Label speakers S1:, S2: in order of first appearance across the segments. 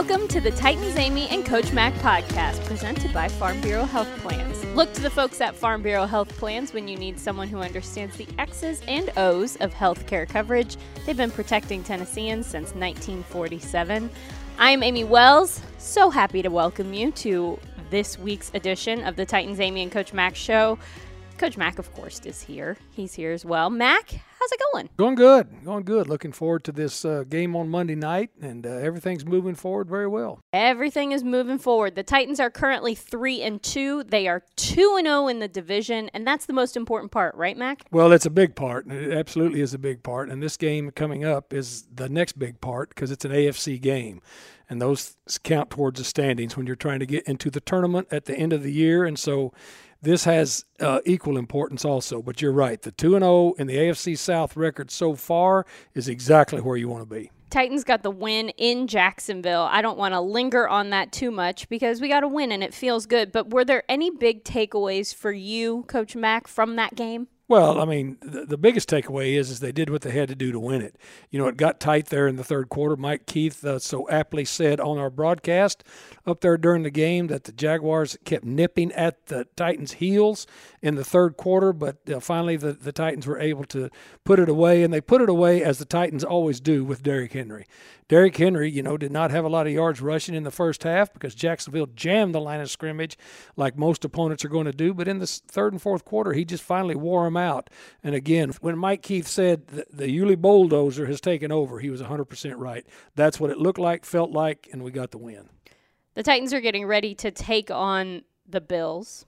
S1: Welcome to the Titans Amy and Coach Mac podcast presented by Farm Bureau Health Plans. Look to the folks at Farm Bureau Health Plans when you need someone who understands the X's and O's of healthcare coverage. They've been protecting Tennesseans since 1947. I'm Amy Wells. So happy to welcome you to this week's edition of the Titans Amy and Coach Mac show. Coach Mac, of course, is here. He's here as well. Mac, how's it going?
S2: Going good. Going good. Looking forward to this uh, game on Monday night, and uh, everything's moving forward very well.
S1: Everything is moving forward. The Titans are currently three and two. They are two and zero in the division, and that's the most important part, right, Mac?
S2: Well, it's a big part. It absolutely is a big part. And this game coming up is the next big part because it's an AFC game and those count towards the standings when you're trying to get into the tournament at the end of the year. And so this has uh, equal importance also. But you're right. The 2 and 0 in the AFC South record so far is exactly where you want to be.
S1: Titans got the win in Jacksonville. I don't want to linger on that too much because we got a win and it feels good. But were there any big takeaways for you, Coach Mac, from that game?
S2: Well, I mean, the, the, biggest takeaway is is they did what they had to do to win it. You know, it got tight there in the third quarter. Mike Keith uh, so aptly said on our broadcast up there during the game that the Jaguars kept nipping at the Titans' heels in the third quarter, but uh, finally the, the Titans were able to put it away, and they put it away as the Titans always do with Derrick Henry. Derrick Henry, you know, did not have a lot of yards rushing in the first half because Jacksonville jammed the line of scrimmage like most opponents are going to do. But in the third and fourth quarter, he just finally wore them out. And again, when Mike Keith said the, Yulee bulldozer has taken over, he was 100% right. That's what it looked like, felt like, and we got the win.
S1: The Titans are getting ready to take on the Bills.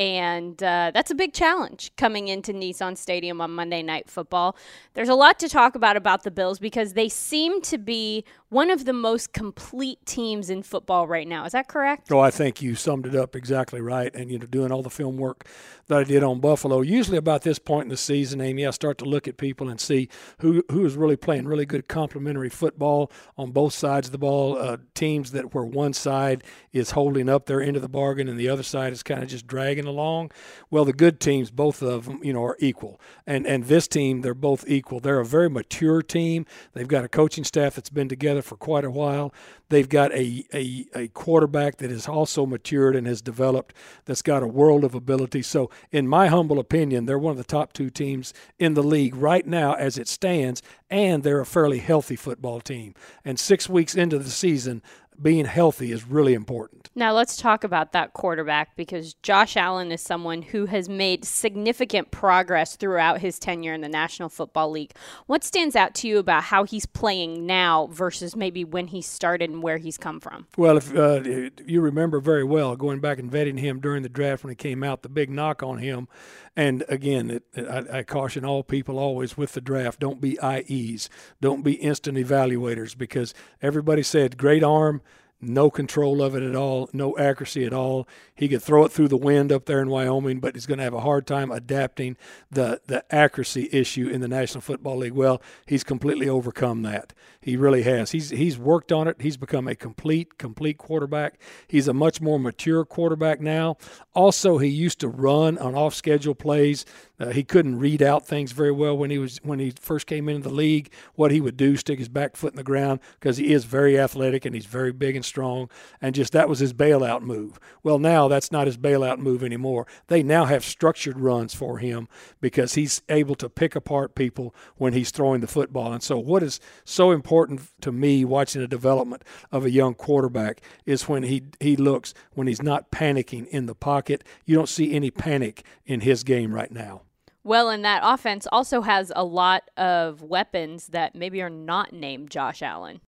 S1: And uh, that's a big challenge coming into Nissan Stadium on Monday Night Football. There's a lot to talk about about the Bills because they seem to be one of the most complete teams in football right now. Is that correct?
S2: Oh, I think you summed it up exactly right. And you know, doing all the film work that I did on Buffalo, usually about this point in the season, Amy, I start to look at people and see who who is really playing really good complementary football on both sides of the ball. Uh, teams that where one side is holding up their end of the bargain and the other side is kind of just dragging along. Well, the good teams, both of them, you know, are equal. And and this team, they're both equal. They're a very mature team. They've got a coaching staff that's been together together for quite a while. They've got a, a, a quarterback that has also matured and has developed that's got a world of ability. So, in my humble opinion, they're one of the top two teams in the league right now as it stands, and they're a fairly healthy football team. And six weeks into the season, being healthy is really important.
S1: Now, let's talk about that quarterback because Josh Allen is someone who has made significant progress throughout his tenure in the National Football League. What stands out to you about how he's playing now versus maybe when he started and where he's come from?
S2: Well, if uh, you remember very well, going back and vetting him during the draft when he came out, the big knock on him and again, it, I, I, caution all people always with the draft don't be IEs, don't be instant evaluators because everybody said great arm, no control of it at all, no accuracy at all. He could throw it through the wind up there in Wyoming, but he's going to have a hard time adapting the the accuracy issue in the National Football League. Well, he's completely overcome that. He really has. He's he's worked on it. He's become a complete complete quarterback. He's a much more mature quarterback now. Also, he used to run on off schedule plays uh, he couldn't read out things very well when he was when he first came into the league. What he would do, stick his back foot in the ground because he is very athletic and he's very big and strong, and just that was his bailout move. Well, now that's not his bailout move anymore. They now have structured runs for him because he's able to pick apart people when he's throwing the football. And so, what is so important to me watching the development of a young quarterback is when he he looks when he's not panicking in the pocket. You don't see any panic in his game right now.
S1: Well, and that offense also has a lot of weapons that maybe are not named Josh Allen.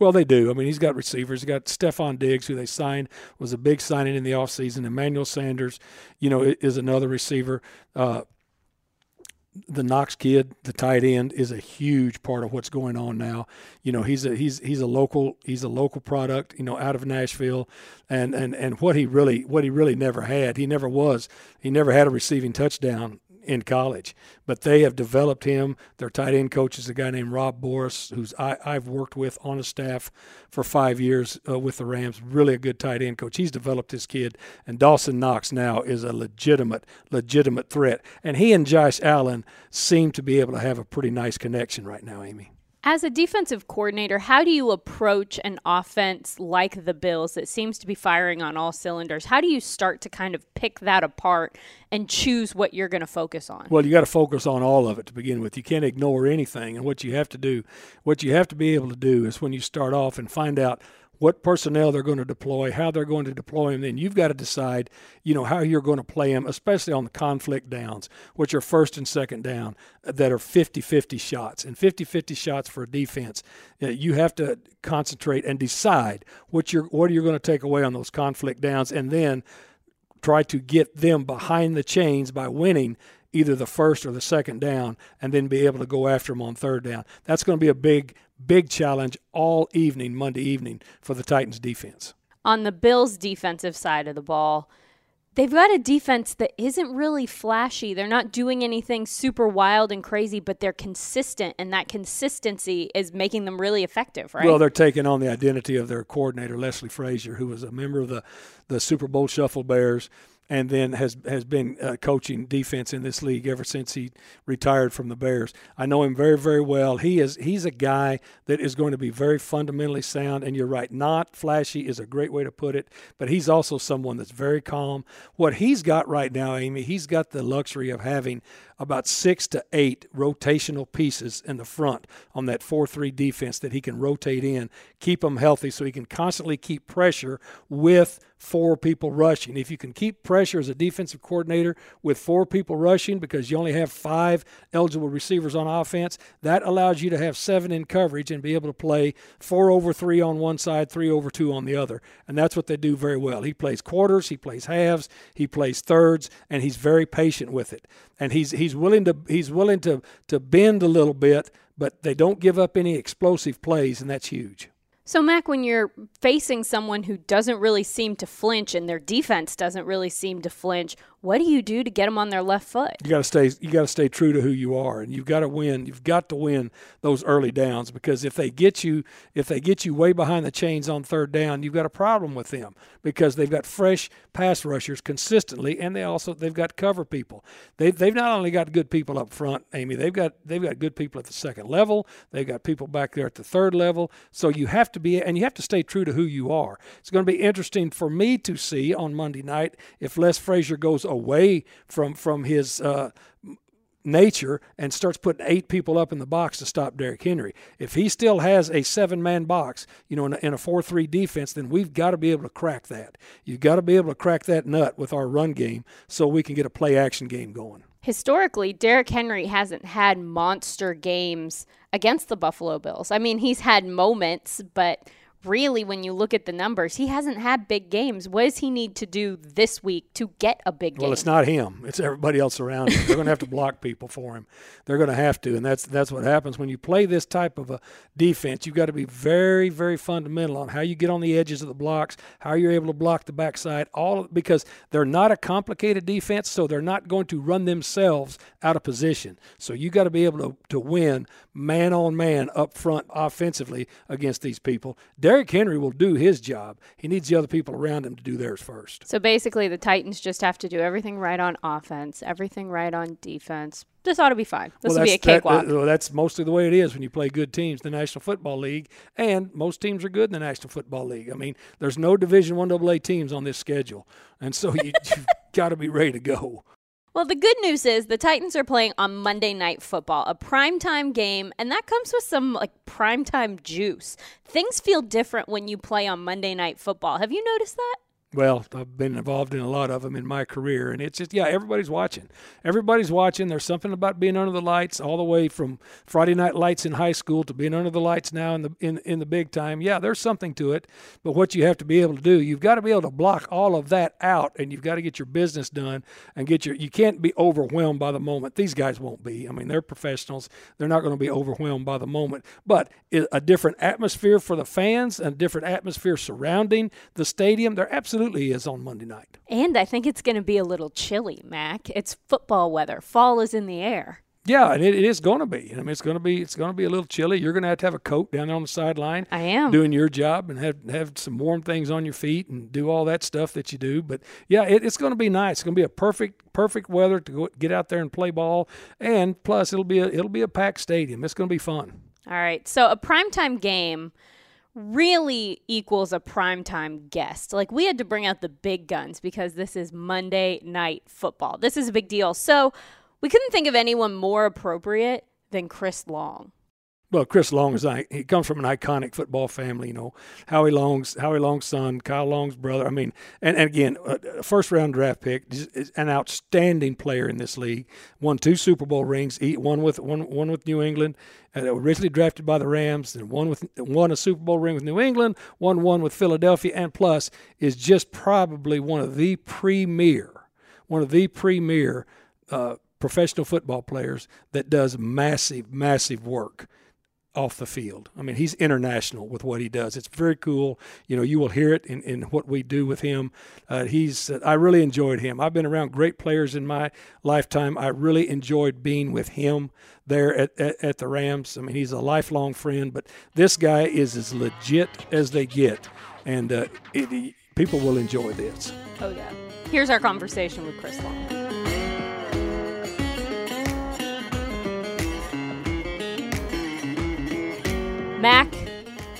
S2: Well, they do. I mean, he's got receivers. He's got Stefon Diggs, who they signed, was a big signing in the offseason. Emmanuel Sanders, you know, is another receiver. Uh, the Knox kid, the tight end, is a huge part of what's going on now. You know, he's a he's he's a local he's a local product. You know, out of Nashville, and and and what he really what he really never had. He never was. He never had a receiving touchdown in college. But they have developed him. Their tight end coach is a guy named Rob Boras, who's I, I've worked with on a staff for five years uh, with the Rams. Really a good tight end coach. He's developed this kid, and Dawson Knox now is a legitimate, legitimate threat. And he and Josh Allen seem to be able to have a pretty nice connection right now, Amy.
S1: As a defensive coordinator, how do you approach an offense like the Bills that seems to be firing on all cylinders? How do you start to kind of pick that apart and choose what you're going to focus on?
S2: Well, you got to focus on all of it to begin with. You can't ignore anything. And what you have to do, what you have to be able to do is when you start off and find out what personnel they're going to deploy, how they're going to deploy them. Then you've got to decide, you know, how you're going to play them, especially on the conflict downs, which are first and second down, uh, that are 50-50 shots. And 50-50 shots for a defense, uh, you have to concentrate and decide what you're what are you going to take away on those conflict downs, and then try to get them behind the chains by winning either the first or the second down and then be able to go after them on third down. That's going to be a big big challenge all evening, Monday evening, for the Titans defense.
S1: On the Bills' defensive side of the ball, they've got a defense that isn't really flashy. They're not doing anything super wild and crazy, but they're consistent, and that consistency is making them really effective, right?
S2: Well, they're taking on the identity of their coordinator, Leslie Frazier, who was a member of the, the Super Bowl Shuffle Bears and then has has been uh, coaching defense in this league ever since he retired from the Bears. I know him very very well. He is he's a guy that is going to be very fundamentally sound and you're right, not flashy is a great way to put it, but he's also someone that's very calm. What he's got right now, Amy, he's got the luxury of having about 6 to 8 rotational pieces in the front on that 4-3 defense that he can rotate in, keep them healthy so he can constantly keep pressure with four people rushing. If you can keep pressure as a defensive coordinator with four people rushing because you only have five eligible receivers on offense, that allows you to have seven in coverage and be able to play four over three on one side, three over two on the other. And that's what they do very well. He plays quarters, he plays halves, he plays thirds, and he's very patient with it. And he's he's willing to he's willing to to bend a little bit, but they don't give up any explosive plays, and that's huge.
S1: So, Mac, when you're facing someone who doesn't really seem to flinch and their defense doesn't really seem to flinch, what do you do to get them on their left foot?
S2: You got to stay. You got to stay true to who you are, and you've got to win. You've got to win those early downs because if they get you, if they get you way behind the chains on third down, you've got a problem with them because they've got fresh pass rushers consistently, and they also they've got cover people. They they've not only got good people up front, Amy. They've got they've got good people at the second level. They've got people back there at the third level. So you have to be, and you have to stay true to who you are. It's going to be interesting for me to see on Monday night if Les Frazier goes away from from his uh, nature and starts putting eight people up in the box to stop Derrick Henry. If he still has a seven man box, you know, in a, in a 4 3 defense, then we've got to be able to crack that. You've got to be able to crack that nut with our run game so we can get a play action game going.
S1: Historically, Derrick Henry hasn't had monster games against the Buffalo Bills. I mean, he's had moments, but really, when you look at the numbers, he hasn't had big games. What does he need to do this week to get a big game?
S2: Well, it's not him; it's everybody else around him. They're going to have to block people for him. They're going to have to, and that's that's what happens when you play this type of a defense. You've got to be very, very fundamental on how you get on the edges of the blocks, how you're able to block the backside, all because they're not a complicated defense, so they're not going to run themselves out of position. So you got to be able to to win man on man up front offensively against these people. Derrick Henry will do his job. He needs the other people around him to do theirs first.
S1: So basically, the Titans just have to do everything right on offense, everything right on defense. This ought to be fine. This
S2: well,
S1: will be a uh, cakewalk.
S2: That, well, that's mostly the way it is when you play good teams in the National Football League, and most teams are good in the National Football League. I mean, there's no Division One AA teams on this schedule, and so you, you've got to be ready to go.
S1: Well, the good news is the Titans are playing on Monday Night Football, a primetime game, and that comes with some like primetime juice. Things feel different when you play on Monday Night Football. Have you noticed that?
S2: Well, I've been involved in a lot of them in my career, and it's just yeah, everybody's watching. Everybody's watching. There's something about being under the lights, all the way from Friday night lights in high school to being under the lights now in the in in the big time. Yeah, there's something to it, but what you have to be able to do, you've got to be able to block all of that out, and you've got to get your business done and get your. You can't be overwhelmed by the moment. These guys won't be. I mean, they're professionals. They're not going to be overwhelmed by the moment, but a different atmosphere for the fans, and a different atmosphere surrounding the stadium. They're absolutely absolutely is on Monday night.
S1: And I think it's going to be a little chilly, Mac. It's football weather. Fall is in the air.
S2: Yeah, and it, it is going to be. I mean, it's going to be it's going to be a little chilly. You're going to have to have a coat down there on the sideline.
S1: I am
S2: doing your job and have have some warm things on your feet and do all that stuff that you do. But yeah, it, it's going to be nice. It's going to be a perfect perfect weather to go, get out there and play ball. And plus, it'll be a it'll be a packed stadium. It's going to be fun.
S1: All right. So a primetime game really equals a primetime guest. Like we had to bring out the big guns because this is Monday night football. This is a big deal. So we couldn't think of anyone more appropriate than Chris Long.
S2: Well, Chris Long is he comes from an iconic football family. You know, Howie Long's Howie Long's son, Kyle Long's brother. I mean, and, and again, a first round draft pick, an outstanding player in this league. Won two Super Bowl rings, one with one one with New England. Uh, originally drafted by the Rams, and one with won a Super Bowl ring with New England, won one with Philadelphia, and plus is just probably one of the premier, one of the premier uh, professional football players that does massive, massive work off the field. I mean, he's international with what he does. It's very cool. You know, you will hear it in, in what we do with him. Uh, he's uh, I really enjoyed him. I've been around great players in my lifetime. I really enjoyed being with him there at, at, at the Rams. I mean, he's a lifelong friend, but this guy is as legit as they get, and uh, it, people will enjoy this.
S1: Oh yeah. Here's our conversation with Chris Long. Mac,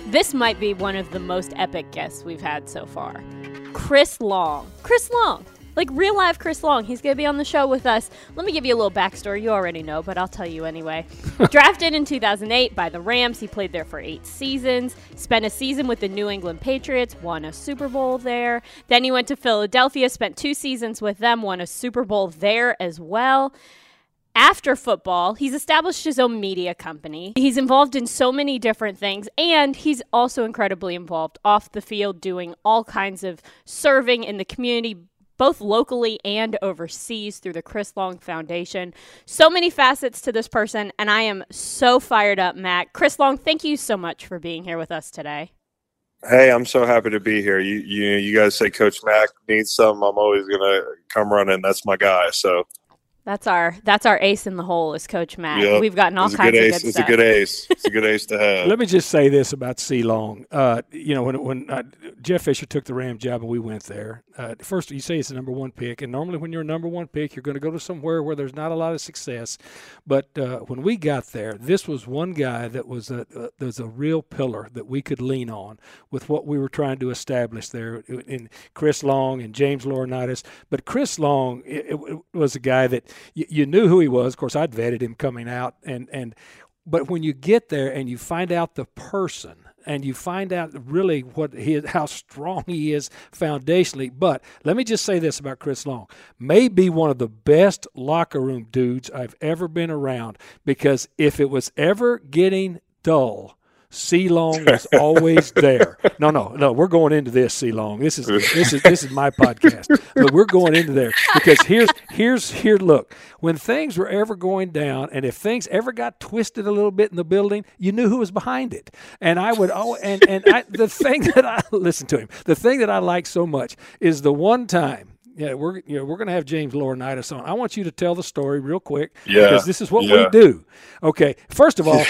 S1: this might be one of the most epic guests we've had so far. Chris Long. Chris Long. Like real life Chris Long. He's going to be on the show with us. Let me give you a little backstory. You already know, but I'll tell you anyway. Drafted in 2008 by the Rams, he played there for eight seasons. Spent a season with the New England Patriots, won a Super Bowl there. Then he went to Philadelphia, spent two seasons with them, won a Super Bowl there as well. After football, he's established his own media company. He's involved in so many different things, and he's also incredibly involved off the field doing all kinds of serving in the community, both locally and overseas through the Chris Long Foundation. So many facets to this person, and I am so fired up, Mac. Chris Long, thank you so much for being here with us today.
S3: Hey, I'm so happy to be here. You you you guys say Coach Mac needs some. I'm always gonna come running. That's my guy. So
S1: that's our that's our ace in the hole is Coach Mac. Yep. We've gotten all kinds
S3: of
S1: good
S3: It's
S1: stuff.
S3: a good ace. It's a good ace to have.
S2: Let me just say this about C Long. Uh, you know, when when uh, Jeff Fisher took the Ram job and we went there, uh, first you say it's the number one pick, and normally when you're a number one pick, you're going to go to somewhere where there's not a lot of success. But uh, when we got there, this was one guy that was a uh, was a real pillar that we could lean on with what we were trying to establish there in Chris Long and James Laurinaitis. But Chris Long it, it was a guy that you, you knew who he was. Of course, I'd vetted him coming out, and and but when you get there and you find out the person and you find out really what he how strong he is foundationally. But let me just say this about Chris Long: may be one of the best locker room dudes I've ever been around. Because if it was ever getting dull, C long was always there. No, no, no. We're going into this, C Long. This is this is this is my podcast. But we're going into there because here's here's here. Look, when things were ever going down, and if things ever got twisted a little bit in the building, you knew who was behind it. And I would oh, and and I, the thing that I listen to him. The thing that I like so much is the one time yeah, we're you know, we're going to have James Laurinaitis on. I want you to tell the story real quick
S3: yeah,
S2: because this is what
S3: yeah.
S2: we do. Okay, first of all,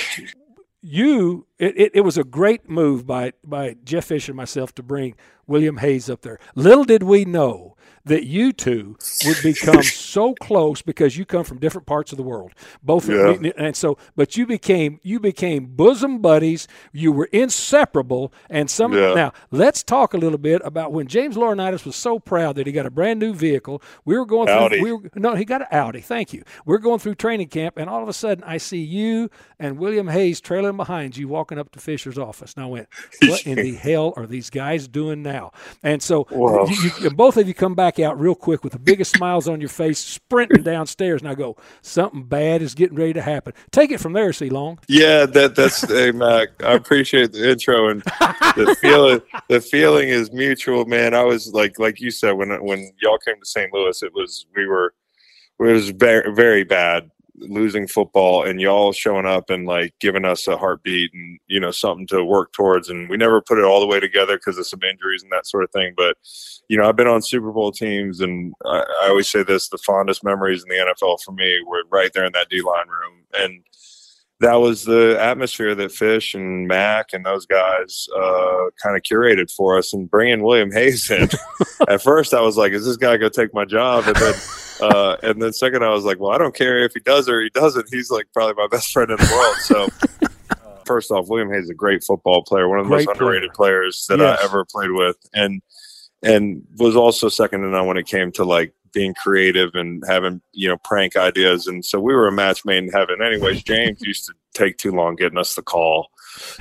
S2: you it, it, it, was a great move by by Jeff Fisher and myself to bring William Hayes up there. Little did we know that you two would become so close because you come from different parts of the world. Both
S3: yeah.
S2: and so but you became you became bosom buddies. You were inseparable and some
S3: yeah.
S2: now let's talk a little bit about when James Laurinaitis was so proud that he got a brand new vehicle. We were going
S3: Audi.
S2: through we were, no, he got an Audi. Thank you. We're going through training camp and all of a sudden I see you and William Hayes trailing behind you walking up to Fisher's office. And I went, What in the hell are these guys doing now? And so you, you, both of you come back out real quick with the biggest smiles on your face, sprinting downstairs. And I go, something bad is getting ready to happen. Take it from there, C Long.
S3: Yeah, that that's hey Mac. I appreciate the intro and the feeling. The feeling is mutual, man. I was like, like you said, when when y'all came to St. Louis, it was we were it was very very bad losing football and y'all showing up and like giving us a heartbeat and you know something to work towards. And we never put it all the way together because of some injuries and that sort of thing. But you know i've been on super bowl teams and I, I, always say this the fondest memories in the nfl for me were right there in that d-line room. And that was the atmosphere that Fish and Mac and those guys uh, kind of curated for us. And bringing William Hayes in, at first I was like, "Is this guy gonna take my job?" And then, uh, and then second I was like, "Well, I don't care if he does or he doesn't. He's like probably my best friend in the world." So, uh, First off, William Hayes is a great football player, one of the
S2: Great
S3: most underrated players that
S2: Yes.
S3: I ever played with, and and was also second to none when it came to like being creative and having you know prank ideas. And so we were a match made in heaven. Anyways, James used to take too long getting us the call,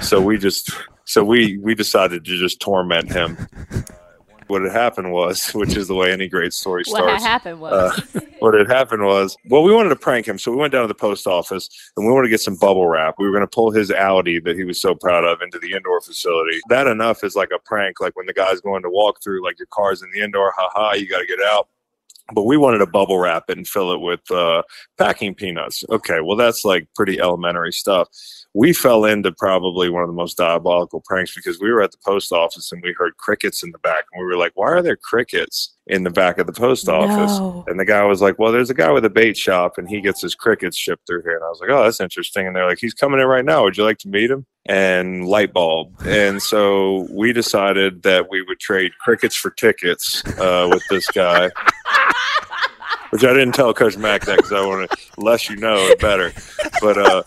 S3: so we just so we we decided to just torment him. What had happened was, which is the way any great story starts.
S1: What
S3: starts
S1: happened was
S3: uh, what had happened was, well, we wanted to prank him, so we went down to the post office and we wanted to get some bubble wrap. We were going to pull his Audi that he was so proud of into the indoor facility. That enough is like a prank, like when the guy's going to walk through, like your car's in the indoor, haha, you got to get out. But we wanted to bubble wrap it and fill it with uh, packing peanuts. Okay, well, that's like pretty elementary stuff. We fell into probably one of the most diabolical pranks because we were at the post office and we heard crickets in the back. And we were like, why are there crickets in the back of the post office?
S1: No.
S3: And the guy was like, Well, there's a guy with a bait shop and he gets his crickets shipped through here. And I was like, Oh, that's interesting. And they're like, He's coming in right now. Would you like to meet him? And light bulb. And so we decided that we would trade crickets for tickets uh, with this guy. Which I didn't tell Coach Mac that because I wanted less you know, the better. But uh,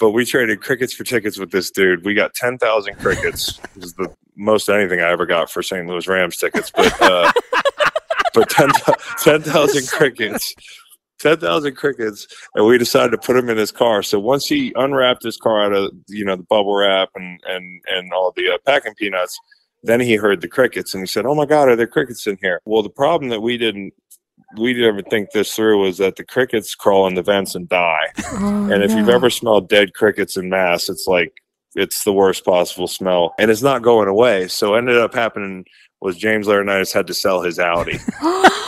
S3: but we traded crickets for tickets with this dude. We got ten thousand crickets. This is the most anything I ever got for St. Louis Rams tickets. But uh, but 10 10,000 crickets. 10,000 crickets and we decided to put him in his car. So once he unwrapped his car out of, you know, the bubble wrap and, and, and all the uh, packing peanuts, then he heard the crickets and he said, Oh my God, are there crickets in here? Well, the problem that we didn't, we didn't ever think this through was that the crickets crawl in the vents and die. Oh, and if you've ever smelled dead crickets in mass, it's like, it's the worst possible smell and it's not going away. So ended up happening was James Laurinaitis had to sell his Audi.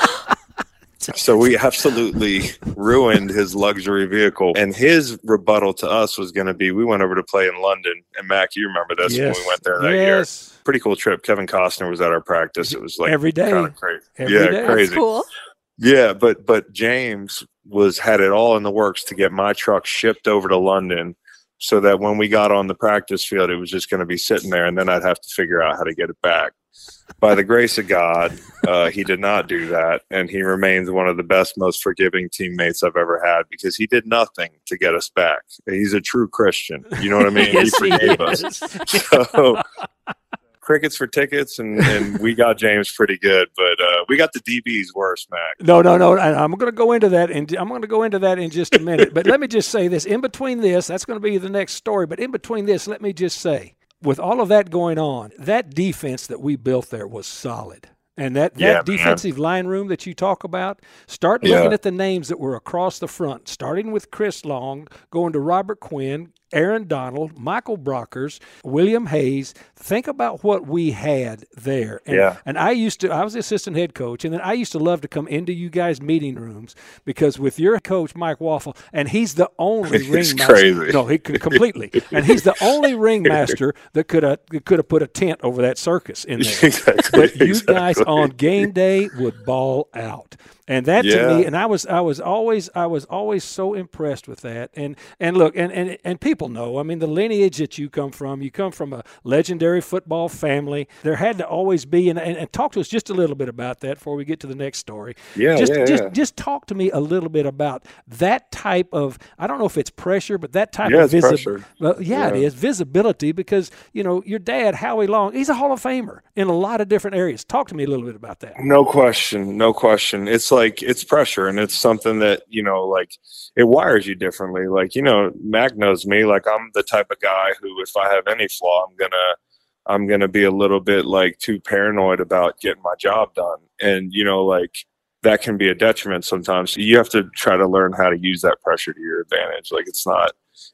S3: So we absolutely ruined his luxury vehicle. And his rebuttal to us was going to be we went over to play in London. And Mac, you remember this when we went there that year.
S2: yes.
S3: Pretty cool trip. Kevin Costner was at our practice. It was like
S2: Every day.
S3: kind of crazy.
S2: Every
S3: yeah,
S2: day.
S1: That's
S3: crazy.
S1: cool.
S3: Yeah, but but James was had it all in the works to get my truck shipped over to London so that when we got on the practice field it was just going to be sitting there and then I'd have to figure out how to get it back. By the grace of God, uh, he did not do that, and he remains one of the best, most forgiving teammates I've ever had because he did nothing to get us back. He's a true Christian. You know what I mean?
S2: Yes,
S3: he
S2: he
S3: forgave us. So crickets for tickets, and, and we got James pretty good, but uh, we got the DBs worse, Mac.
S2: No, no, no. and I'm going to go into that, and I'm going to go into that in just a minute. but let me just say this: in between this, that's going to be the next story. But in between this, let me just say, with all of that going on, that defense that we built there was solid. And that, that
S3: Yeah, man.
S2: defensive line room that you talk about, start
S3: Yeah.
S2: looking at the names that were across the front, starting with Chris Long, going to Robert Quinn, Aaron Donald, Michael Brockers, William Hayes. Think about what we had there. And,
S3: Yeah.
S2: and I used to, I was the assistant head coach, and then I used to love to come into you guys' meeting rooms because with your coach, Mike Waufle, and he's the only ringmaster.
S3: crazy.
S2: No, he could completely. and he's the only ringmaster that could have could have put a tent over that circus in there.
S3: exactly.
S2: But you guys on game day would ball out. And that to me, and I was, I was always, I was always so impressed with that. And and look, and and and people know. I mean, the lineage that you come from, you come from a legendary football family. There had to always be, and and, and talk to us just a little bit about that before we get to the next story.
S3: Yeah,
S2: just
S3: yeah,
S2: just
S3: yeah.
S2: just talk to me a little bit about that type of. I don't know if it's pressure, but that type
S3: Yeah,
S2: of
S3: it's
S2: visi-
S3: pressure.
S2: well, yeah, it
S3: Yeah.
S2: is visibility because you know your dad Howie Long, he's a Hall of Famer in a lot of different areas. Talk to me a little bit about that.
S3: No question, no question. It's like it's pressure, and it's something that you know, like it wires you differently. Like you know, Mac knows me. Like I'm the type of guy who, if I have any flaw, I'm gonna, I'm gonna be a little bit like too paranoid about getting my job done, and you know, like that can be a detriment sometimes. You have to try to learn how to use that pressure to your advantage. Like it's not,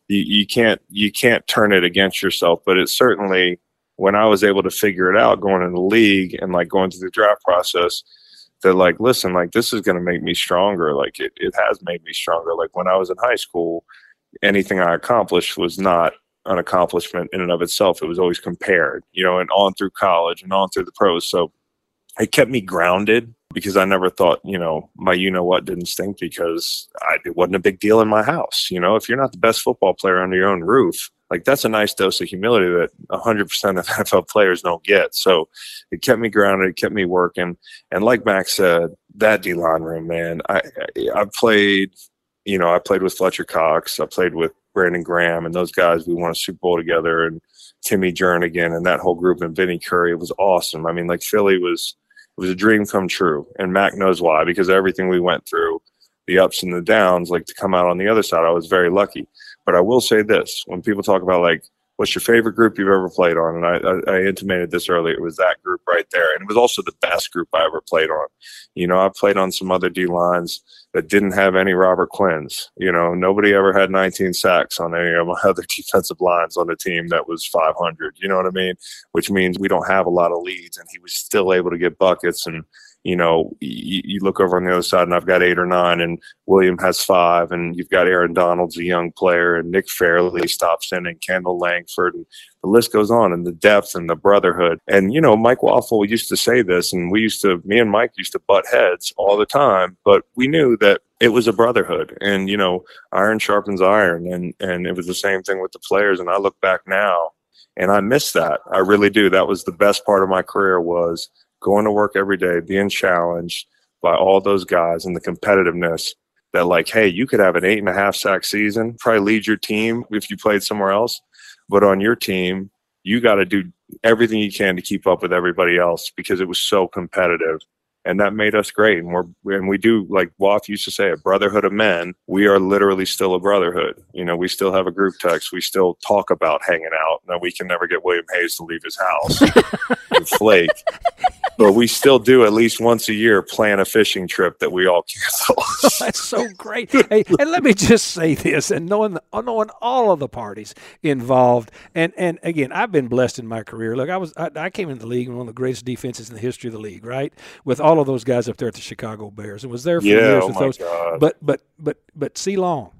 S3: you, you can't, you can't turn it against yourself, but it's certainly when I was able to figure it out going in the league and like going through the draft process, that like, listen, like this is going to make me stronger. Like it, it has made me stronger. Like when I was in high school, anything I accomplished was not an accomplishment in and of itself. It was always compared, you know, and on through college and on through the pros. So it kept me grounded because I never thought, you know, my you know what didn't stink because I, it wasn't a big deal in my house. You know, if you're not the best football player under your own roof, like that's a nice dose of humility that 100% of NFL players don't get. So it kept me grounded, it kept me working. And like Max said, that D line room, man, I, I played, you know, I played with Fletcher Cox, I played with Brandon Graham and those guys. We won a Super Bowl together, and Timmy Jernigan and that whole group, and Vinny Curry. It was awesome. I mean, like Philly was it was a dream come true, and Mac knows why because everything we went through, the ups and the downs, like to come out on the other side, I was very lucky. But I will say this: when people talk about like what's your favorite group you've ever played on? And I, I, I, intimated this earlier. It was that group right there. And it was also the best group I ever played on. You know, I played on some other D lines that didn't have any Robert Quinns. You know, nobody ever had 19 sacks on any of my other defensive lines on the team that was 500. You know what I mean? Which means we don't have a lot of leads. And he was still able to get buckets and you know, you, you, look over on the other side and I've got eight or nine and William has five and you've got Aaron Donald's a young player and Nick Fairley stops in and Kendall Langford and the list goes on and the depth and the brotherhood. And, you know, Mike Waufle used to say this and we used to, me and Mike used to butt heads all the time, but we knew that it was a brotherhood and, you know, iron sharpens iron and, and it was the same thing with the players. And I look back now and I miss that. I really do. That was the best part of my career was – going to work every day, being challenged by all those guys and the competitiveness that like, hey, you could have an eight and a half sack season, probably lead your team if you played somewhere else. But on your team, you got to do everything you can to keep up with everybody else because it was so competitive and that made us great. And we're and we do like Waff used to say, a brotherhood of men. We are literally still a brotherhood. You know, we still have a group text. We still talk about hanging out. Now we can never get William Hayes to leave his house and Flake, but we still do at least once a year plan a fishing trip that we all cancel.
S2: Oh, that's so great. Hey, and let me just say this, and knowing the, knowing all of the parties involved, and and again, I've been blessed in my career. Look, I was I, I came into the league one of the greatest defenses in the history of the league, right? With all all of those guys up there at the Chicago Bears and was there for
S3: yeah,
S2: years
S3: oh
S2: with those.
S3: God.
S2: But but but but C Long.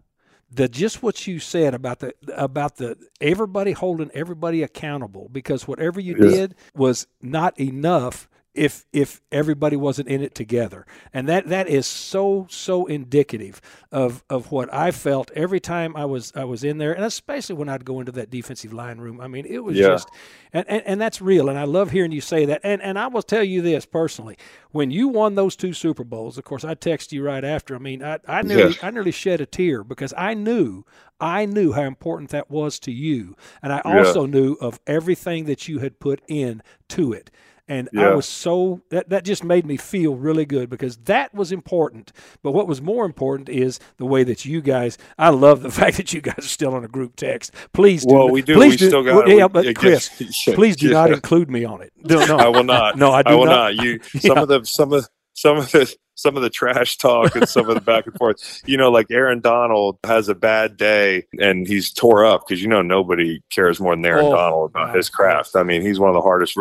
S2: The just what you said about the about the everybody holding everybody accountable because whatever you yeah. did was not enough if if everybody wasn't in it together. And that that is so so indicative of of what I felt every time I was I was in there and especially when I'd go into that defensive line room. I mean, it was yeah. just and, and and that's real and I love hearing you say that. And and I will tell you this personally. When you won those two Super Bowls, of course I texted you right after. I mean, I I nearly I nearly shed a tear because I knew I knew how important that was to you. And I also yeah. knew of everything that you had put in to it and yeah. I was so that that just made me feel really good because that was important. But what was more important is the way that you guys. I love the fact that you guys are still on a group text. Please do.
S3: Well, we do. Please we do, still got.
S2: Yeah, but Chris, please do yeah. not include me on it.
S3: No, no, I will not.
S2: No, I do
S3: I will
S2: not.
S3: not. You some yeah. of the some of some of the some of the trash talk and some of the back and forth. You know, like Aaron Donald has a bad day and he's tore up because you know nobody cares more than Aaron oh, Donald about his craft. I mean, he's one of the hardest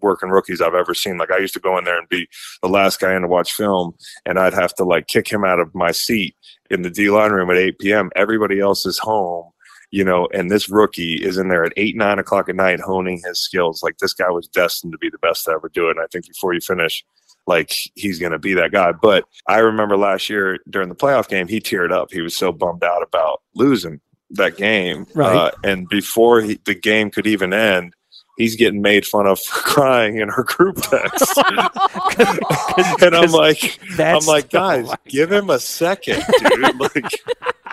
S3: working rookies I've ever seen. Like I used to go in there and be the last guy in to watch film, and I'd have to like kick him out of my seat in the D line room at 8 p.m. Everybody else is home, you know, and this rookie is in there at eight, nine o'clock at night honing his skills. Like this guy was destined to be the best to ever do it. And I think before you finish, like he's going to be that guy. But I remember last year during the playoff game, he teared up. He was so bummed out about losing that game.
S2: Right. Uh,
S3: and before he, the game could even end, he's getting made fun of for crying in her group text. and I'm like, I'm like, guys, give him a second, dude. Like,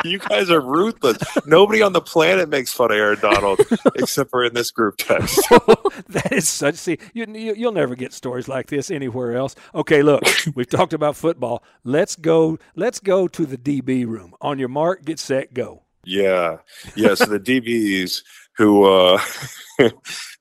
S3: you guys are ruthless. Nobody on the planet makes fun of Aaron Donald except for in this group text.
S2: that is such. See, you, you, you'll never get stories like this anywhere else. Okay, look, we've talked about football. Let's go. Let's go to the DB room. On your mark, get set, go.
S3: Yeah, yeah. So the DBs who uh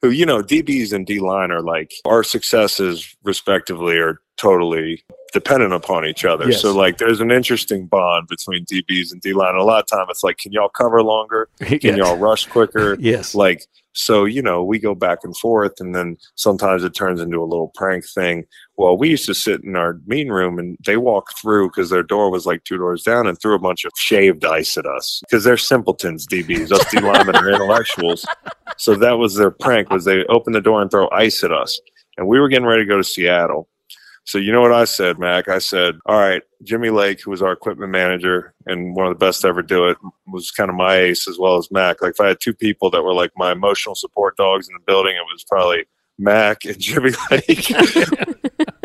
S3: who you know DBs and D line are like our successes respectively are totally dependent upon each other. Yes. So like there's an interesting bond between DBs and D line. A lot of time it's like, can y'all cover longer? Can y'all rush quicker?
S2: yes.
S3: Like so, you know, we go back and forth and then sometimes it turns into a little prank thing. Well, we used to sit in our meeting room and they walked through because their door was like two doors down and threw a bunch of shaved ice at us because they're simpletons, DBs. Us D linemen are intellectuals. So that was their prank was they open the door and throw ice at us. And we were getting ready to go to Seattle so you know what I said, Mac? I said, all right, Jimmy Lake, who was our equipment manager and one of the best to ever do it, was kind of my ace as well as Mac. Like if I had two people that were like my emotional support dogs in the building, it was probably Mac and Jimmy Lake.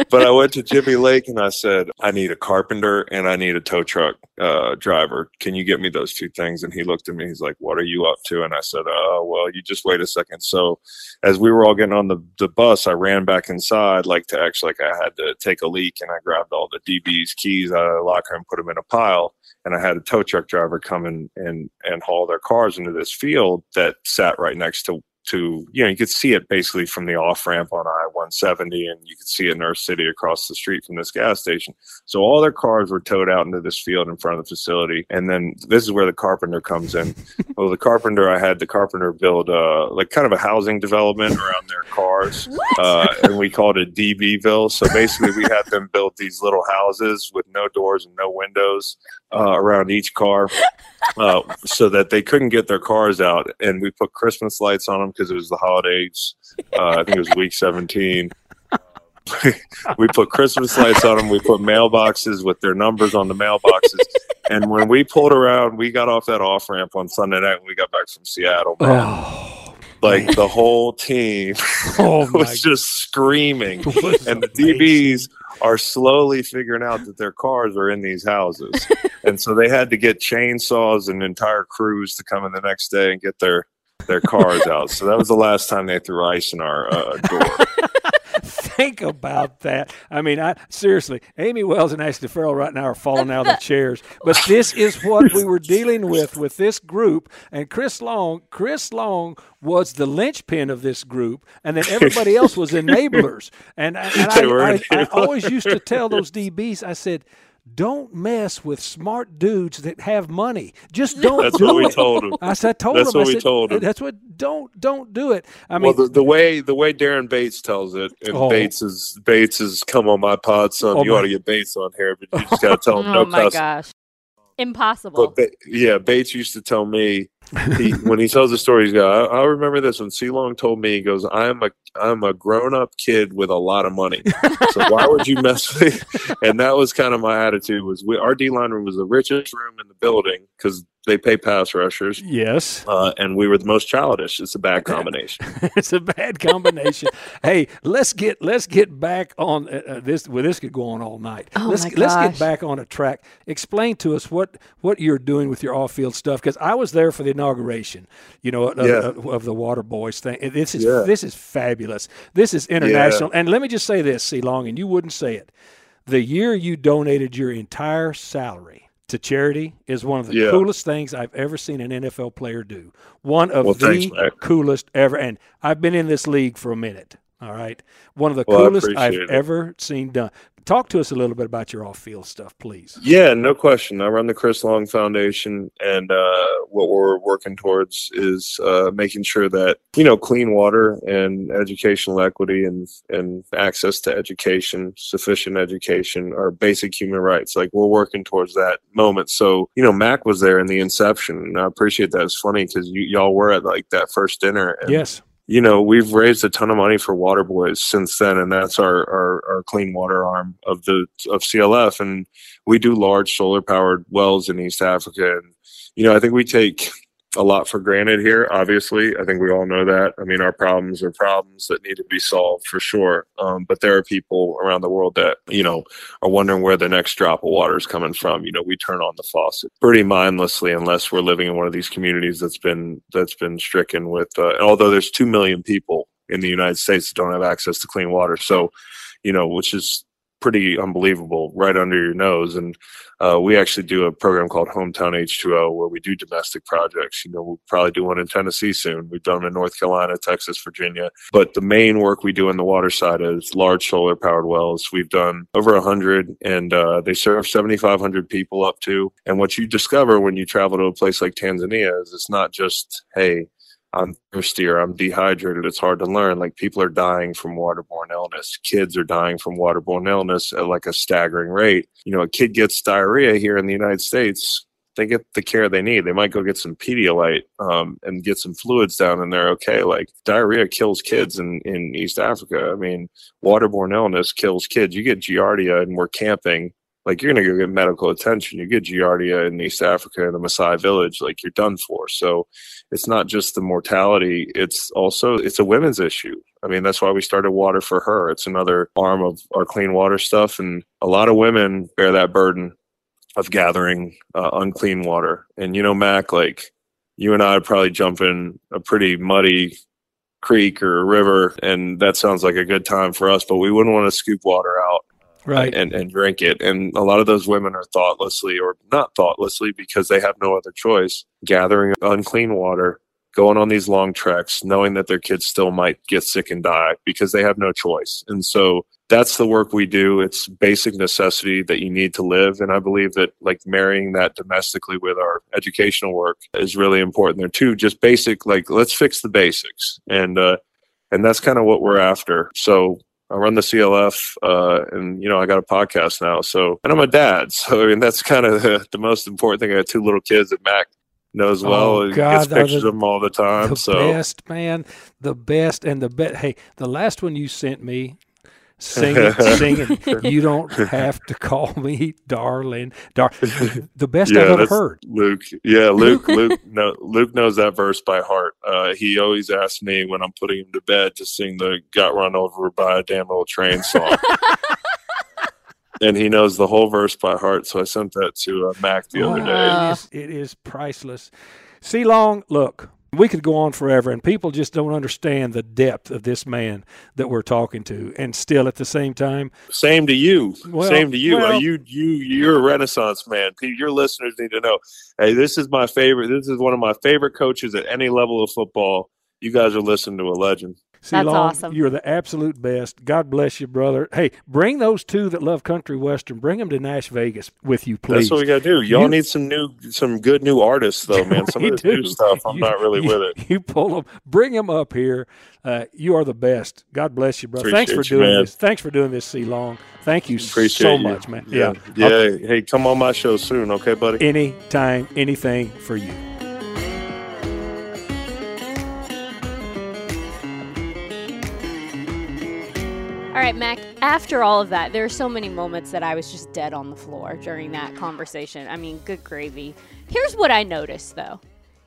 S3: but I went to Jimmy Lake and I said, I need a carpenter and I need a tow truck uh, driver. Can you get me those two things? And he looked at me. He's like, What are you up to? And I said, Oh, well, you just wait a second. So as we were all getting on the, the bus, I ran back inside, like to actually, like I had to take a leak and I grabbed all the DB's keys out of the locker and put them in a pile. And I had a tow truck driver come in and, and haul their cars into this field that sat right next to to you know you could see it basically from the off ramp on I one seventy, and you could see it in Earth City across the street from this gas station. So all their cars were towed out into this field in front of the facility, and then this is where the carpenter comes in. well, the carpenter I had the carpenter build uh, like kind of a housing development around their cars, uh, and we called it DBville. So basically, we had them build these little houses with no doors and no windows uh, around each car uh, so that they couldn't get their cars out. And we put Christmas lights on them because it was the holidays. Uh, I think it was week 17. we put Christmas lights on them. We put mailboxes with their numbers on the mailboxes. And when we pulled around, we got off that off ramp on Sunday night when we got back from Seattle. Oh, like the whole team oh was just screaming. and the DBs are slowly figuring out that their cars are in these houses. and so they had to get chainsaws and entire crews to come in the next day and get their their cars out. So that was the last time they threw ice in our uh, door.
S2: Think about that. I mean, I seriously, Amy Wells and Ashley Farrell right now are falling out of the chairs. But this is what we were dealing with with this group. And Chris Long, Chris Long was the linchpin of this group, and then everybody else was enablers. And, and I, I, I, I always used to tell those DBs, I said don't mess with smart dudes that have money. Just don't
S3: that's
S2: do
S3: what
S2: it.
S3: we told him.
S2: I said, told
S3: that's
S2: him.
S3: what
S2: I
S3: we
S2: said,
S3: told him.
S2: That's what. Don't don't do it. I mean,
S3: well, the, the way the way Daren Bates tells it, and oh. Bates is Bates is come on my pod, son. Oh you my. ought to get Bates on here, but you just got to tell him
S1: oh
S3: no
S1: my
S3: cuss.
S1: gosh, impossible.
S3: But yeah, Bates used to tell me he, when he tells the story, he's got. I, I remember this when C Long told me. He goes, "I'm a I'm a grown up kid with a lot of money, so why would you mess with?" Me? And that was kind of my attitude. Was we our D line room was the richest room in the building because they pay pass rushers.
S2: Yes.
S3: Uh, and we were the most childish. It's a bad combination.
S2: it's a bad combination. hey, let's get let's get back on uh, uh, this. Well, this could go on all night.
S1: Oh
S2: let's
S1: my
S2: let's get back on a track. Explain to us what what you're doing with your off field stuff because I was there for the inauguration. You know, of,
S3: Yeah.
S2: of, of the Water Boys thing. This is
S3: Yeah.
S2: this is fabulous. This is international. And let me just say this, C Long, and you wouldn't say it. The year you donated your entire salary to charity is one of the
S3: Yeah.
S2: coolest things I've ever seen an NFL player do. One of
S3: Well,
S2: the
S3: thanks,
S2: coolest ever. And I've been in this league for a minute. All right. One of the
S3: Well,
S2: coolest I've
S3: it.
S2: ever seen done. Talk to us a little bit about your off field stuff, please.
S3: Yeah, no question. I run the Chris Long Foundation, and uh, what we're working towards is uh, making sure that you know clean water and educational equity and and access to education, sufficient education, are basic human rights. Like we're working towards that moment. So you know, Mac was there in the inception, and I appreciate that. It's funny because y'all were at like that first dinner. And,
S2: Yes.
S3: You know, we've raised a ton of money for Water Boys since then, and that's our, our, our clean water arm of the of CLF. And we do large solar powered wells in East Africa. And you know, I think we take a lot for granted here. Obviously, I think we all know that. I mean, our problems are problems that need to be solved for sure. Um, but there are people around the world that you know are wondering where the next drop of water is coming from. You know, we turn on the faucet pretty mindlessly unless we're living in one of these communities that's been that's been stricken with. Uh, although there's two million people in the United States that don't have access to clean water, so you know, which is pretty unbelievable right under your nose. And uh, we actually do a program called Hometown H2O where we do domestic projects. You know, we'll probably do one in Tennessee soon. We've done in North Carolina, Texas, Virginia. But the main work we do on the water side is large solar powered wells. We've done over 100 and uh, they serve 7,500 people up to. And what you discover when you travel to a place like Tanzania is it's not just, hey, I'm thirsty or I'm dehydrated. It's hard to learn. Like people are dying from waterborne illness. Kids are dying from waterborne illness at like a staggering rate. You know, a kid gets diarrhea here in the United States. They get the care they need. They might go get some Pedialyte um, and get some fluids down, and they're okay. Like diarrhea kills kids in, in East Africa. I mean, waterborne illness kills kids. You get Giardia, and we're camping like you're gonna go get medical attention. You get Giardia in East Africa in the Maasai village, like you're done for. So it's not just the mortality; it's also it's a women's issue. I mean, that's why we started Water for Her. It's another arm of our clean water stuff. And a lot of women bear that burden of gathering uh, unclean water. And, you know, Mac, like you and I would probably jump in a pretty muddy creek or a river, and that sounds like a good time for us, but we wouldn't want to scoop water out
S2: Right.
S3: and, and drink it. And a lot of those women are thoughtlessly or not thoughtlessly because they have no other choice, gathering unclean water, going on these long treks, knowing that their kids still might get sick and die because they have no choice. And so that's the work we do. It's basic necessity that you need to live. And I believe that like marrying that domestically with our educational work is really important there too. Just basic, like let's fix the basics. And, uh, and that's kind of what we're after. So I run the CLF, uh, and you know I got a podcast now. So, and I'm a dad. So, I mean, that's kind of the, the most important thing. I got two little kids that Mac knows well.
S2: Oh,
S3: and
S2: God,
S3: gets pictures
S2: the-
S3: of them all the time.
S2: the
S3: so,
S2: best man, the best and the best. Hey, the last one you sent me, singing, singing. You don't have to call me darling. Dar- the best
S3: yeah,
S2: I've ever heard.
S3: Luke. Yeah, Luke. Luke. No, Luke knows that verse by heart. Uh, he always asks me when I'm putting him to bed to sing the "Got Run Over by a Damn Little Train" song. And he knows the whole verse by heart, so I sent that to uh, Mac the other
S2: Oh,
S3: day.
S2: It is, it is priceless. See, Long, look, we could go on forever, and people just don't understand the depth of this man that we're talking to. And still, at the same time,
S3: Same to you.
S2: Well,
S3: Same to you.
S2: Well-
S3: you you you're a renaissance man. Your listeners need to know. Hey, this is my favorite. This is one of my favorite coaches at any level of football. You guys are listening to a legend.
S2: See,
S1: That's
S2: Long,
S1: awesome.
S2: you're the absolute best. God bless you, brother. Hey, bring those two that love country western. Bring them to Nash Vegas with you, please.
S3: That's what we got to do. Y'all
S2: You-
S3: need some new, some good new artists though, man. Some
S2: We
S3: of this new stuff, I'm
S2: You-
S3: not really
S2: you-
S3: with it.
S2: You pull them, bring them up here. Uh, you are the best. God bless you, brother. Thanks for
S3: Appreciate you,
S2: doing
S3: man.
S2: this. Thanks for doing this, C Long. Thank you
S3: Appreciate
S2: so
S3: you.
S2: much, man.
S3: Yeah,
S2: Yeah.
S3: yeah. Hey, come on my show soon, okay, buddy?
S2: Anytime, anything for you.
S1: All right, Mac, after all of that, there are so many moments that I was just dead on the floor during that conversation. I mean, good gravy. Here's what I noticed, though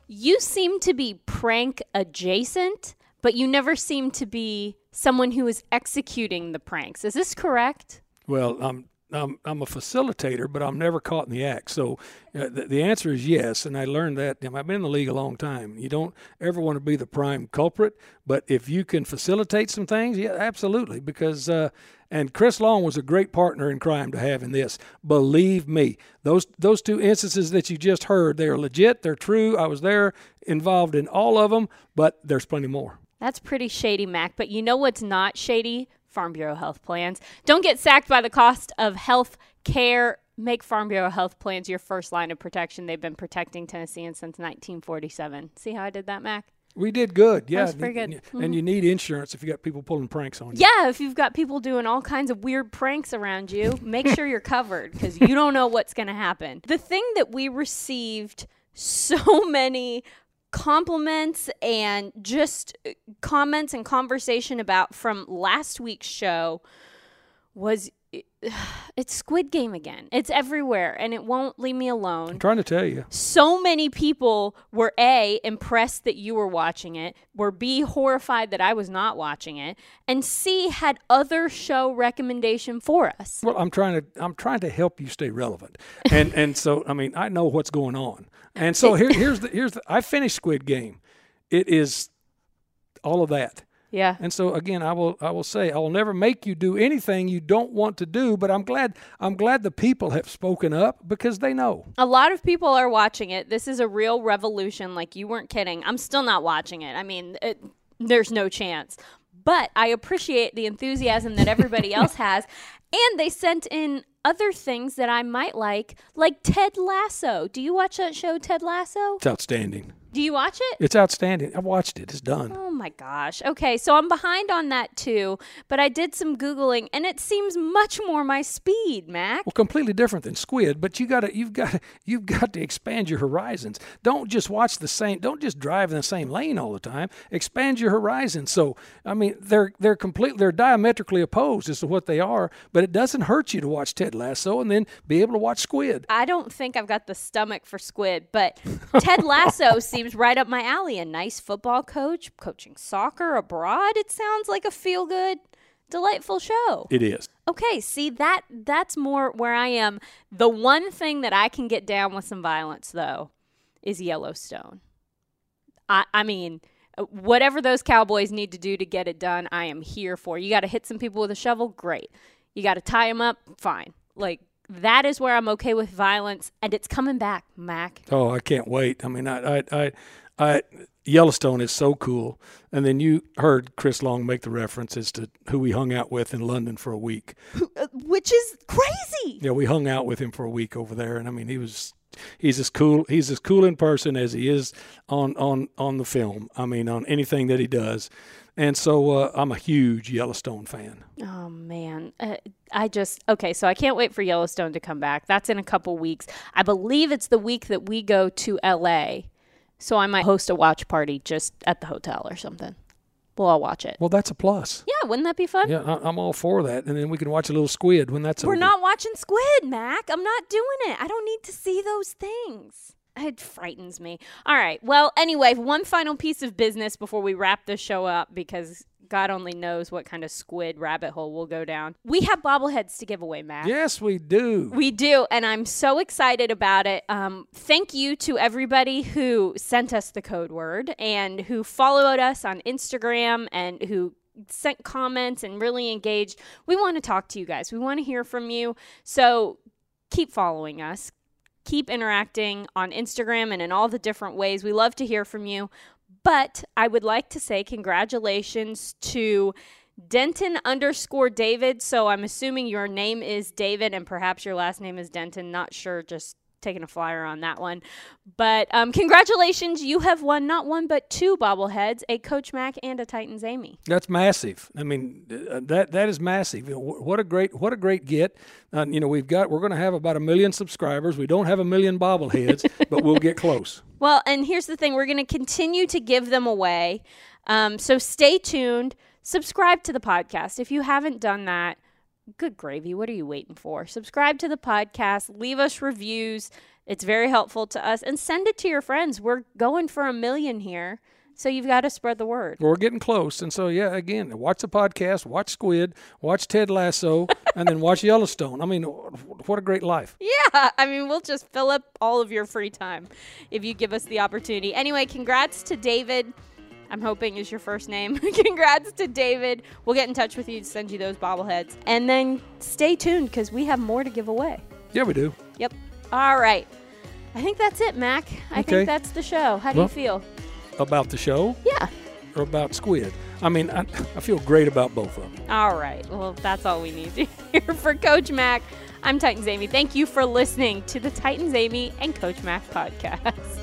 S1: you seem to be prank adjacent, but you never seem to be someone who is executing the pranks. Is this correct?
S2: Well, I'm I'm I'm a facilitator, but I'm never caught in the act. So uh, the, the answer is yes, and I learned that. I've been in the league a long time. You don't ever want to be the prime culprit, but if you can facilitate some things, yeah, absolutely. Because uh, and Chris Long was a great partner in crime to have in this. Believe me, those those two instances that you just heard, they are legit. They're true. I was there, involved in all of them, but there's plenty more.
S1: That's pretty shady, Mac. But you know what's not shady? Farm Bureau health plans. Don't get sacked by the cost of health care. Make Farm Bureau health plans your first line of protection. They've been protecting Tennesseans since 1947. See how I did that, Mac?
S2: We did good. Yeah,
S1: was pretty good. Mm-hmm.
S2: And you need insurance if you got people pulling pranks on you.
S1: Yeah, if you've got people doing all kinds of weird pranks around you, make sure you're covered because you don't know what's going to happen. The thing that we received so many compliments and just uh, comments and conversation about from last week's show was it's Squid Game again. It's everywhere and it won't leave me alone.
S2: I'm trying to tell you.
S1: so many people were a impressed that you were watching it were b horrified that i was not watching it and c had other show recommendation for us.
S2: Well, I'm trying to I'm trying to help you stay relevant, and and so I mean I know what's going on, and so here here's the here's the I finished Squid Game, it is all of that,
S1: yeah.
S2: And so again I will I will say I will never make you do anything you don't want to do, but I'm glad I'm glad the people have spoken up because they know.
S1: a lot of people are watching it. This is a real revolution. Like you weren't kidding. I'm still not watching it. I mean it, there's no chance. But i appreciate the enthusiasm that everybody else has. And they sent in other things that i might like like ted lasso. Do you watch that show ted lasso?
S2: It's outstanding.
S1: Do you watch it
S2: It's outstanding. I've watched it. It's done.
S1: Oh my gosh. Okay, so I'm behind on that too, but I did some googling and it seems much more my speed, Mac.
S2: Well, completely different than squid, but you got to you've got to you've got to expand your horizons. Don't just watch the same. Don't just drive in the same lane all the time. Expand your horizons. So, I mean, they're they're completely they're diametrically opposed as to what they are, but it doesn't hurt you to watch Ted Lasso and then be able to watch Squid.
S1: I don't think I've got the stomach for squid, but Ted Lasso seems seems right up my alley. A nice football coach, coaching soccer abroad. It sounds like a feel good, delightful show.
S2: It is.
S1: Okay, see that that's more where I am. The one thing that I can get down with some violence though is Yellowstone. I I mean, uh, whatever those cowboys need to do to get it done, I am here for. You got to hit some people with a shovel, great. You got to tie them up, fine. Like that is where I'm okay with violence, and it's coming back, Mac.
S2: Oh, I can't wait. I mean, I, I, I, I Yellowstone is so cool. And then you heard Chris Long make the reference as to who we hung out with in London for a week.
S1: Uh, which is crazy.
S2: Yeah, we hung out with him for a week over there, and I mean, he was he's as cool he's as cool in person as he is on on on the film. I mean, on anything that he does. And so uh, I'm a huge Yellowstone fan.
S1: Oh man, uh, I just okay. So I can't wait for Yellowstone to come back. That's in a couple weeks. I believe it's the week that we go to L.A. So I might host a watch party just at the hotel or something. We'll all watch it.
S2: Well, that's a plus.
S1: Yeah, wouldn't that be fun?
S2: Yeah, I, am all for that. And then we can watch a little squid when that's
S1: We're
S2: over.
S1: not watching squid, Mac. I'm not doing it. I don't need to see those things. It frightens me. All right. Well, anyway, one final piece of business before we wrap this show up because God only knows what kind of squid rabbit hole we'll go down. We have bobbleheads to give away, Mac.
S2: Yes, we do.
S1: We do, and I'm so excited about it. Um, thank you to everybody who sent us the code word and who followed us on Instagram and who sent comments and really engaged. We want to talk to you guys. We want to hear from you. So keep following us keep interacting on Instagram and in all the different ways. We love to hear from you. But I would like to say congratulations to Denton underscore David. So I'm assuming your name is David and perhaps your last name is Denton. Not sure, just taking a flyer on that one. But um, congratulations, you have won not one but two bobbleheads, a Coach Mac and a Titans Amy.
S2: That's massive. I mean, uh, that that is massive. What a great what a great get. Uh, you know, we've got we're going to have about a million subscribers. We don't have a million bobbleheads, but we'll get close.
S1: Well, and here's the thing: we're going to continue to give them away. Um, so stay tuned. Subscribe to the podcast if you haven't done that good gravy. What are you waiting for? Subscribe to the podcast, leave us reviews. It's very helpful to us, and send it to your friends. We're going for a million here. So you've got to spread the word.
S2: We're getting close. And so, yeah, again, watch the podcast, watch Squid, watch Ted Lasso, and then watch Yellowstone. I mean, what a great life.
S1: Yeah. I mean, we'll just fill up all of your free time if you give us the opportunity. Anyway, congrats to David. I'm hoping is your first name. Congrats to David. We'll get in touch with you to send you those bobbleheads. And then stay tuned because we have more to give away.
S2: Yeah, we do.
S1: Yep. All right. I think that's it, Mac. I okay. think that's the show. How do well, you feel?
S2: About the show?
S1: Yeah.
S2: Or about Squid? I mean, I, I feel great about both of them.
S1: All right. Well, that's all we need to hear for Coach Mac. I'm Titans Amy. Thank you for listening to the Titans Amy and Coach Mac podcast.